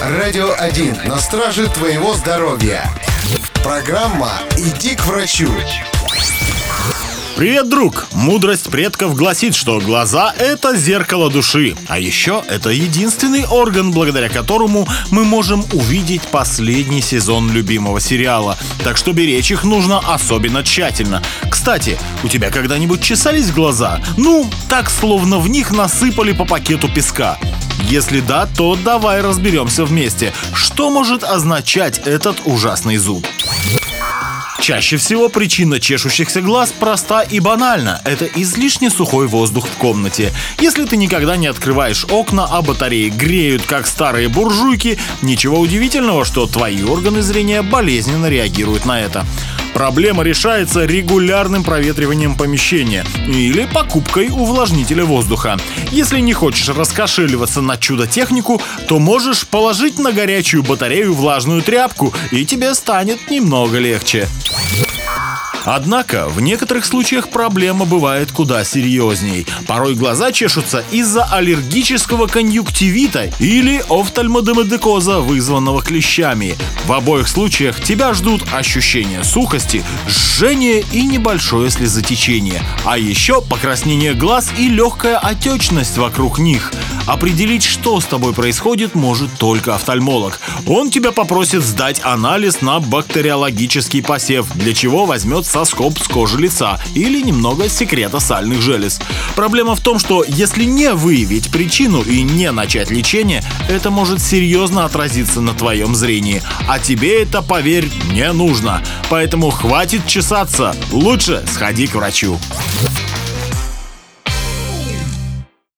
Радио 1 на страже твоего здоровья. Программа «Иди к врачу». Привет, друг! Мудрость предков гласит, что глаза — это зеркало души. А еще это единственный орган, благодаря которому мы можем увидеть последний сезон любимого сериала. Так что беречь их нужно особенно тщательно. Кстати, у тебя когда-нибудь чесались глаза? Ну, так словно в них насыпали по пакету песка. Если да, то давай разберемся вместе, что может означать этот ужасный зуд. Чаще всего причина чешущихся глаз проста и банальна. Это излишне сухой воздух в комнате. Если ты никогда не открываешь окна, а батареи греют, как старые буржуйки, ничего удивительного, что твои органы зрения болезненно реагируют на это. Проблема решается регулярным проветриванием помещения или покупкой увлажнителя воздуха. Если не хочешь раскошеливаться на чудо-технику, то можешь положить на горячую батарею влажную тряпку, и тебе станет немного легче. Однако, в некоторых случаях проблема бывает куда серьезней. Порой глаза чешутся из-за аллергического конъюнктивита или офтальмодемодекоза, вызванного клещами. В обоих случаях тебя ждут ощущения сухости, жжение и небольшое слезотечение. А еще покраснение глаз и легкая отечность вокруг них. Определить, что с тобой происходит, может только офтальмолог. Он тебя попросит сдать анализ на бактериологический посев, для чего возьмет соскоб с кожи лица или немного секрета сальных желез. Проблема в том, что если не выявить причину и не начать лечение, это может серьезно отразиться на твоем зрении. А тебе это, поверь, не нужно. Поэтому хватит чесаться. Лучше сходи к врачу.